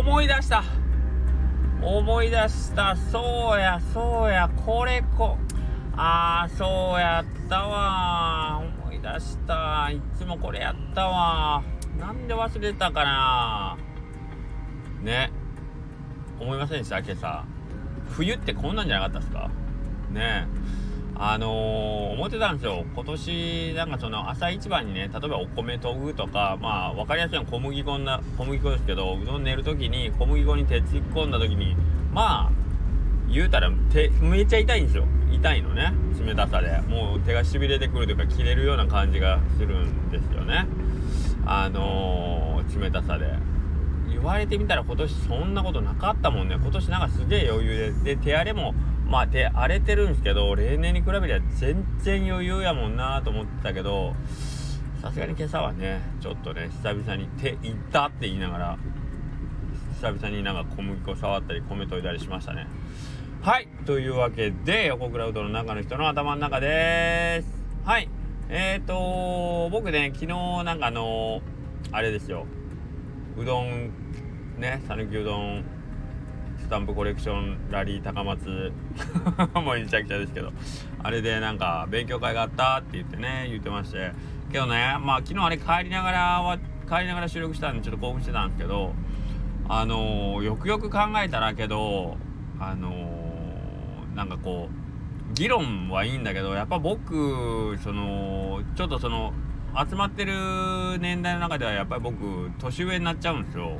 思い出した。思い出した。そうやそうや。これこああそうやったわ。思い出した。いつもこれやったわ。なんで忘れたかな。ね。思いませんでした？今朝。冬ってこんなんじゃなかったですか？ね。えあのー、思ってたんですよ今年なんかその朝一番にね例えばお米研ぐとかまあ分かりやすいのは小麦粉な小麦粉ですけどうどん寝る時に小麦粉に手突っ込んだ時にまあ言うたら手めっちゃ痛いんですよ。痛いのね。冷たさでもう手がしびれてくるというか切れるような感じがするんですよね。あのー、冷たさで言われてみたら今年そんなことなかったもんね。今年なんかすげえ余裕でで手荒れもまあ手荒れてるんですけど例年に比べりゃ全然余裕やもんなと思ってたけどさすがに今朝はねちょっとね久々に手いったって言いながら久々になんか小麦粉触ったり米研いだりしましたね。はいというわけで横クラウドの中の人の頭の中です。はいえーと僕ね昨日なんかあのあれですよ。うどんね讃岐うどんタンプコレクションラリー高松。もうめちゃくちゃですけど。あれでなんか勉強会があったって言ってね言ってまして。けどねまあ昨日あれ帰りながらは帰りながら収録したんでちょっと興奮してたんですけどあのー、よくよく考えたらけどあのーなんかこう議論はいいんだけどやっぱ僕そのちょっとその集まってる年代の中ではやっぱり僕年上になっちゃうんですよ。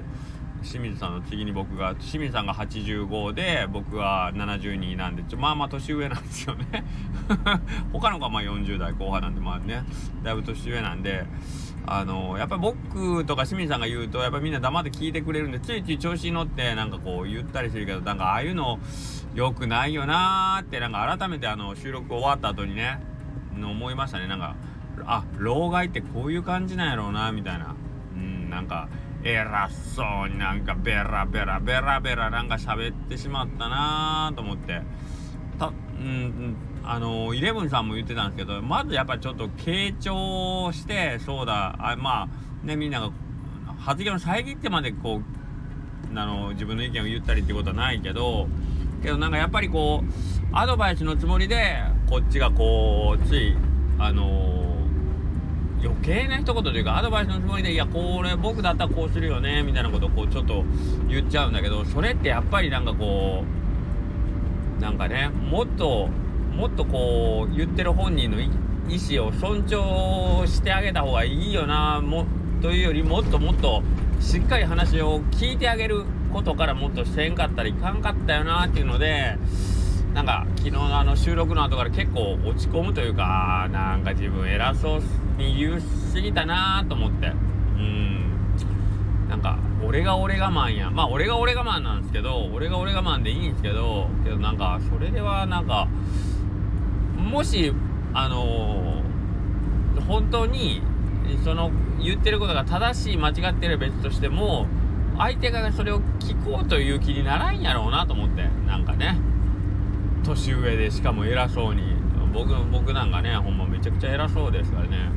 清水さんの次に僕が清水さんが85で僕は72なんでちょまあまあ年上なんですよね。他の子はまあ40代後半なんでまあねだいぶ年上なんであのやっぱり僕とか清水さんが言うとやっぱみんな黙って聞いてくれるんでついつい調子に乗ってなんかこう言ったりするけどなんかああいうの良くないよなーってなんか改めてあの収録終わった後にね思いましたね。なんかあ老害ってこういう感じなんやろうなみたいな。うんなんか偉そうになんかベラベラベラベラなんか喋ってしまったなと思って。たうんあのイレブンさんも言ってたんですけどまずやっぱりちょっと傾聴してそうだあまあねみんなが発言を遮ってまでこうあの自分の意見を言ったりってことはないけどけどなんかやっぱりこうアドバイスのつもりでこっちがこうついあの余計な一言というかアドバイスのつもりでいやこれ僕だったらこうするよねみたいなことをこうちょっと言っちゃうんだけどそれってやっぱりなんかこうなんかねもっともっとこう言ってる本人の意思を尊重してあげた方がいいよなもというよりもっともっとしっかり話を聞いてあげることからもっとせんかったりいかんかったよなっていうのでなんか昨日のあの収録の後から結構落ち込むというかなんか自分偉そうに言うすぎたなと思って。うん。なんか俺が俺我慢や。まあ俺が俺我慢なんですけど俺が俺我慢でいいんですけどけどなんかそれではなんかもしあのー、本当にその言ってることが正しい間違ってる別としても相手がそれを聞こうという気にならんやろうなと思って。なんかね。年上でしかも偉そうに。僕僕なんかねほんまめちゃくちゃ偉そうですからね。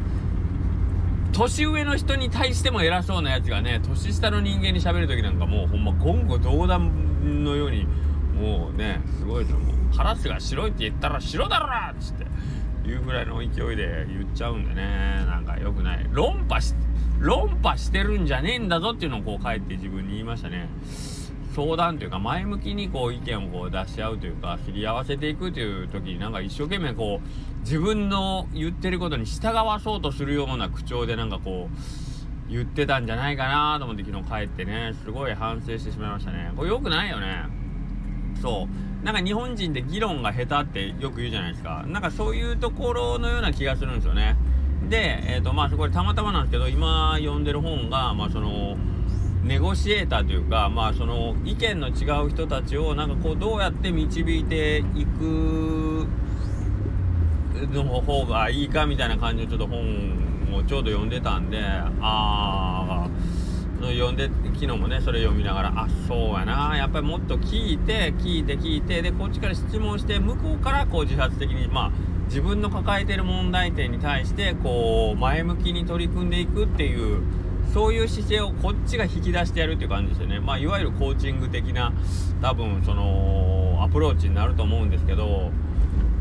年上の人に対しても偉そうなやつがね年下の人間に喋る時なんかもうほんま言語道断のようにもうねすごいですよ。もうカラスが白いって言ったら白だろっつっていうぐらいの勢いで言っちゃうんでねなんか良くない。論破し論破してるんじゃねえんだぞっていうのをこう帰って自分に言いましたね。相談というか前向きにこう意見をこう出し合うというか知り合わせていくという時になんか一生懸命こう自分の言ってることに従わそうとするような口調でなんかこう言ってたんじゃないかなと思って昨日帰ってね。すごい反省してしまいましたね。これ良くないよね。そう。なんか日本人で議論が下手ってよく言うじゃないですか。なんかそういうところのような気がするんですよね。でえっ、ー、とまあそこれたまたまなんですけど今読んでる本がまあそのネゴシエーターというかまあその意見の違う人たちをなんかこうどうやって導いていくの方がいいかみたいな感じのちょっと本をちょうど読んでたんでああ読んで昨日もねそれ読みながらあそうやな。やっぱりもっと聞いて聞いて聞いてでこっちから質問して向こうからこう自発的にまあ自分の抱えてる問題点に対してこう前向きに取り組んでいくっていうそういう姿勢をこっちが引き出してやるっていう感じですよね。まあいわゆるコーチング的な多分そのアプローチになると思うんですけど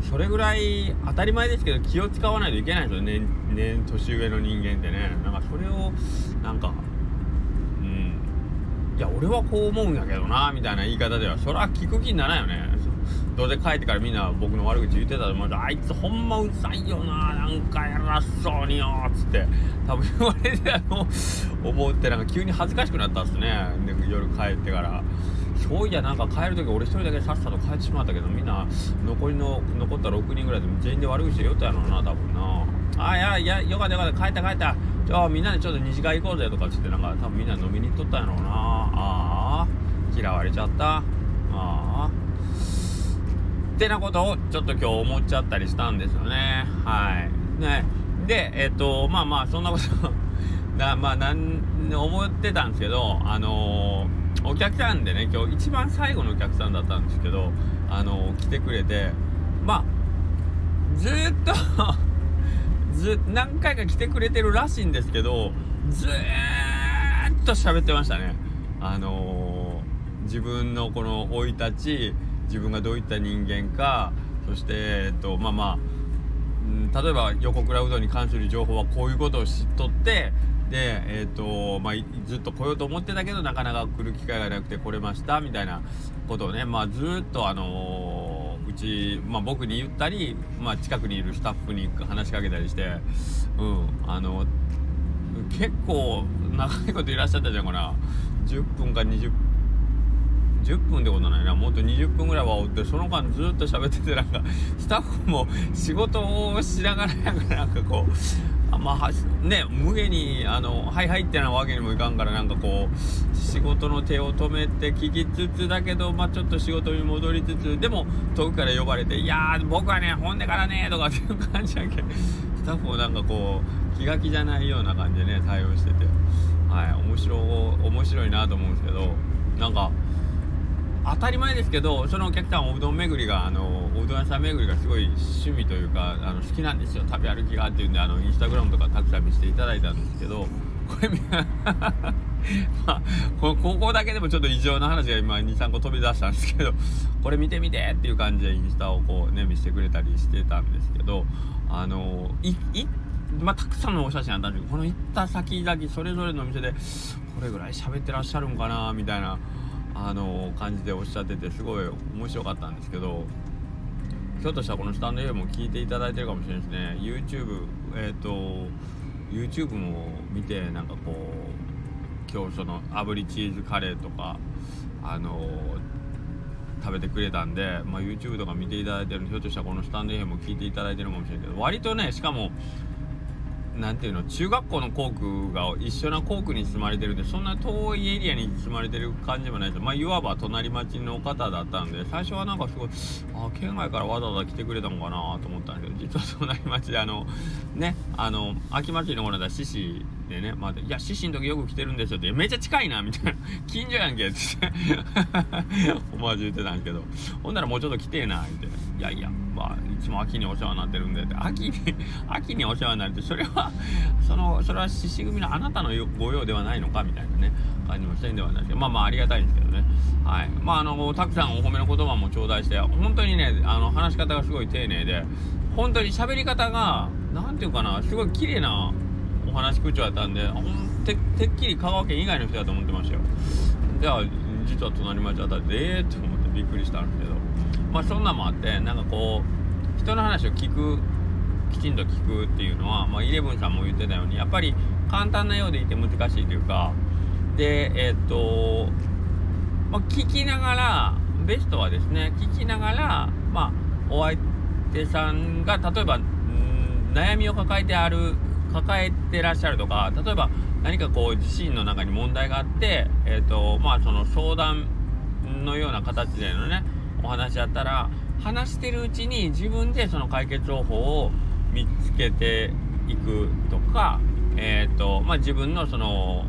それぐらい当たり前ですけど気を使わないといけないんですよね。年年上の人間ってねなんかそれをなんかうんいや俺はこう思うんやけどなみたいな言い方ではそれは聞く気にならないよねどうせ帰ってからみんな僕の悪口言ってたと思うあいつほんまうざいよななんか偉そうによつって。多分言われてあの思ってなんか急に恥ずかしくなったっすね。夜帰ってから。そういやなんか帰る時俺一人だけさっさと帰ってしまったけどみんな残りの残った6人ぐらいで全員で悪口言ったやろうな多分な。あいやいやよかったよかった。帰った帰った。じゃあみんなでちょっと二次会行こうぜとかっつってなんか多分みんな飲みに行っとったやろうな。ああ嫌われちゃった。ああってなことをちょっと今日思っちゃったりしたんですよね。はい。ね。でえっ、ー、とまあまあそんなことだ まあなん思ってたんですけどあのー、お客さんでね今日一番最後のお客さんだったんですけどあのー、来てくれてまあずっと ず何回か来てくれてるらしいんですけどずっと喋ってましたね。あの自分のこの生い立ち自分がどういった人間かそして、えっと、まあまあ、うん、例えば横倉うどんに関する情報はこういうことを知っとってで、えっとまあ、ずっと来ようと思ってたけどなかなか来る機会がなくて来れましたみたいなことをね、まあ、ずっとあのー、うち、まあ、僕に言ったり、まあ、近くにいるスタッフに話しかけたりして、うん、あの結構長いこといらっしゃったじゃんかな10分か20分10分ってことないな。もっと20分ぐらいはおってその間ずっと喋っててなんか スタッフも仕事をしながらやからなんかこうあまあね無下にあのはいはいってなわけにもいかんからなんかこう仕事の手を止めて聞きつつだけどまあちょっと仕事に戻りつつでも遠くから呼ばれて「いやー僕はね本音からね」とかっていう感じやけど スタッフもなんかこう気が気じゃないような感じでね対応してて。はい面白面白いなと思うんですけどなんか当たり前ですけどそのお客さんおうどん巡りがあのおうどん屋さん巡りがすごい趣味というかあの好きなんですよ。食べ歩きがっていうんであのインスタグラムとかたくさん見せていただいたんですけど これ まあここだけでもちょっと異常な話が今23個飛び出したんですけどこれ見てみてっていう感じでインスタをこうね見せてくれたりしてたんですけどあのいいまあ、たくさんのお写真あったんですけどこの行った先々それぞれのお店でこれぐらい喋ってらっしゃるんかなみたいなあの感じでおっしゃっててすごい面白かったんですけどひょっとしたらこのスタンド FM も聞いていただいてるかもしれないですね。YouTube えっ、ー、と YouTube も見てなんかこう今日その炙りチーズカレーとかあの食べてくれたんで、まあ、YouTube とか見ていただいてるんでひょっとしたらこのスタンド FM も聞いていただいてるかもしれないけど割とねしかもなんていうの中学校の校区が一緒な校区に住まれてるんでそんな遠いエリアに住まれてる感じもないです。まあいわば隣町の方だったんで最初はなんかすごいあ県外からわざわざ来てくれたのかなと思ったんですけど実は隣町であのねあの秋祭りの頃だ獅子でねまあ、いや獅子の時よく来てるんですよってめっちゃ近いなみたいな。近所やんけって思わず言ってたんですけど。ほんならもうちょっと来てえなっていやいや。いつも秋にお世話になってるんで秋に 秋にお世話になるってそれは そのそれは獅子組のあなたのご用ではないのかみたいなね感じもしてんではないですけど。まあまあありがたいんですけどね。はい。まああのたくさんお褒めの言葉も頂戴して本当にねあの話し方がすごい丁寧で本当に喋り方が何ていうかなすごい綺麗なお話口調やったんでててっきり香川県以外の人だと思ってましたよ。じゃあ実は隣町あたりでええー、って思ってびっくりしたんですけど。まあそんなんもあってなんかこう人の話を聞くきちんと聞くっていうのは、まあ、イレブンさんも言ってたようにやっぱり簡単なようでいて難しいというかでえー、っと、まあ、聞きながらベストはですね聞きながらまあお相手さんが例えば悩みを抱えてある抱えてらっしゃるとか例えば何かこう自身の中に問題があって、えーとまあ、その相談のような形でのねお話だったら話してるうちに自分でその解決方法を見つけていくとか、えーとまあ、自分のその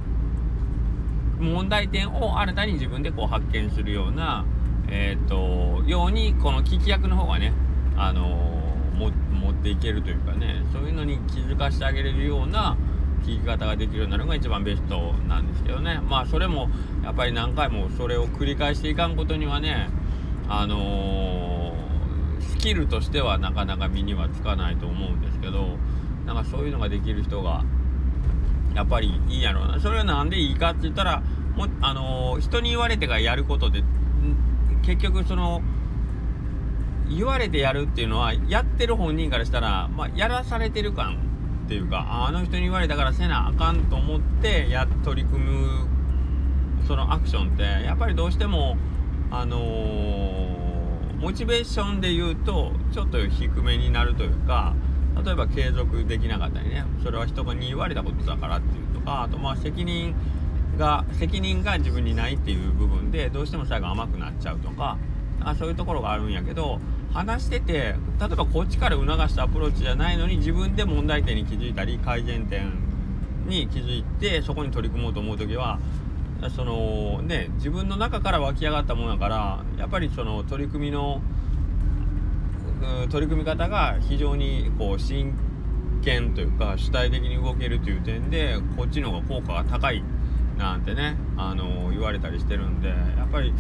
問題点を新たに自分でこう発見するような、えーと、ようにこの聞き役の方がね、あのー、持っていけるというかねそういうのに気づかせてあげれるような聞き方ができるようになるのが一番ベストなんですけどね。まあそれもやっぱり何回もそれを繰り返していかんことにはねあのー、スキルとしてはなかなか身にはつかないと思うんですけどなんかそういうのができる人がやっぱりいいやろうな。それは何でいいかって言ったらもあのー、人に言われてからやることで結局その言われてやるっていうのはやってる本人からしたら、まあ、やらされてる感っていうかあの人に言われたからせなあかんと思ってや取り組むそのアクションってやっぱりどうしてもあのー、モチベーションで言うとちょっと低めになるというか例えば継続できなかったりねそれは人に言われたことだからっていうとかあとまあ責任が責任が自分にないっていう部分でどうしても最後甘くなっちゃうとかあそういうところがあるんやけど話してて例えばこっちから促したアプローチじゃないのに自分で問題点に気づいたり改善点に気づいてそこに取り組もうと思う時はそのね自分の中から湧き上がったものだからやっぱりその取り組みの取り組み方が非常にこう真剣というか主体的に動けるという点でこっちの方が効果が高いなんてねあの言われたりしてるんでやっぱり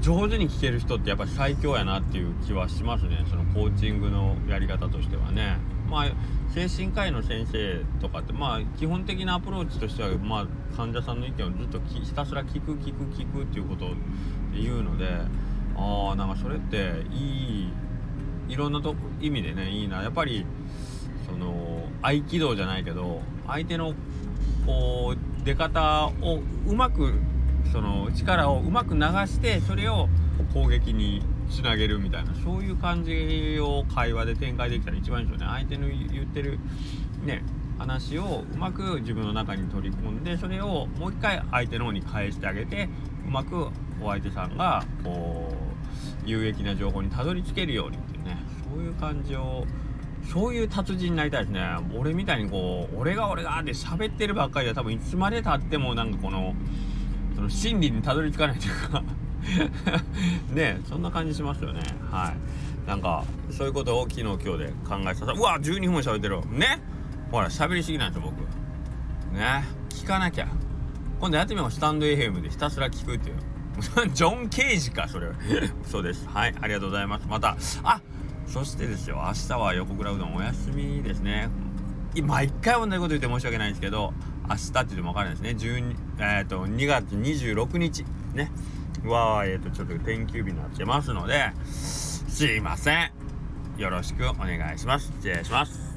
上手に聞ける人ってやっぱり最強やなっていう気はしますね。そのコーチングのやり方としてはね。まあ精神科医の先生とかってまあ基本的なアプローチとしてはまあ患者さんの意見をずっとひたすら聞く聞く聞くっていうことを言うのでああなんかそれっていいいろんなと意味でねいいな。やっぱりその合気道じゃないけど相手のこう出方をうまくその力をうまく流してそれを攻撃につなげるみたいなそういう感じを会話で展開できたら一番いいですよね。相手の言ってるね話をうまく自分の中に取り込んでそれをもう一回相手の方に返してあげてうまくお相手さんがこう有益な情報にたどり着けるようにっていうねそういう感じをそういう達人になりたいですね。俺みたいにこう俺が俺がって喋ってるばっかりで多分いつまでたってもなんかこのその真理にたどり着かないというか。ねそんな感じしますよね。はい。なんかそういうことを昨日今日で考えさせうわ12分喋ってる。ね。ほら喋りすぎなんですよ僕。ね。聞かなきゃ。今度やってみよう。スタンド FM でひたすら聞くっていう。ジョン・ケージかそれ。そうです。はいありがとうございます。また。あそしてですよ。明日は横倉うどんお休みですね。毎回同じこと言って申し訳ないんですけど。明日っていうのも分からないですね、えーと、2月26日。ね。は、えーと、ちょっと天休日になってますのですいません。よろしくお願いします。失礼します。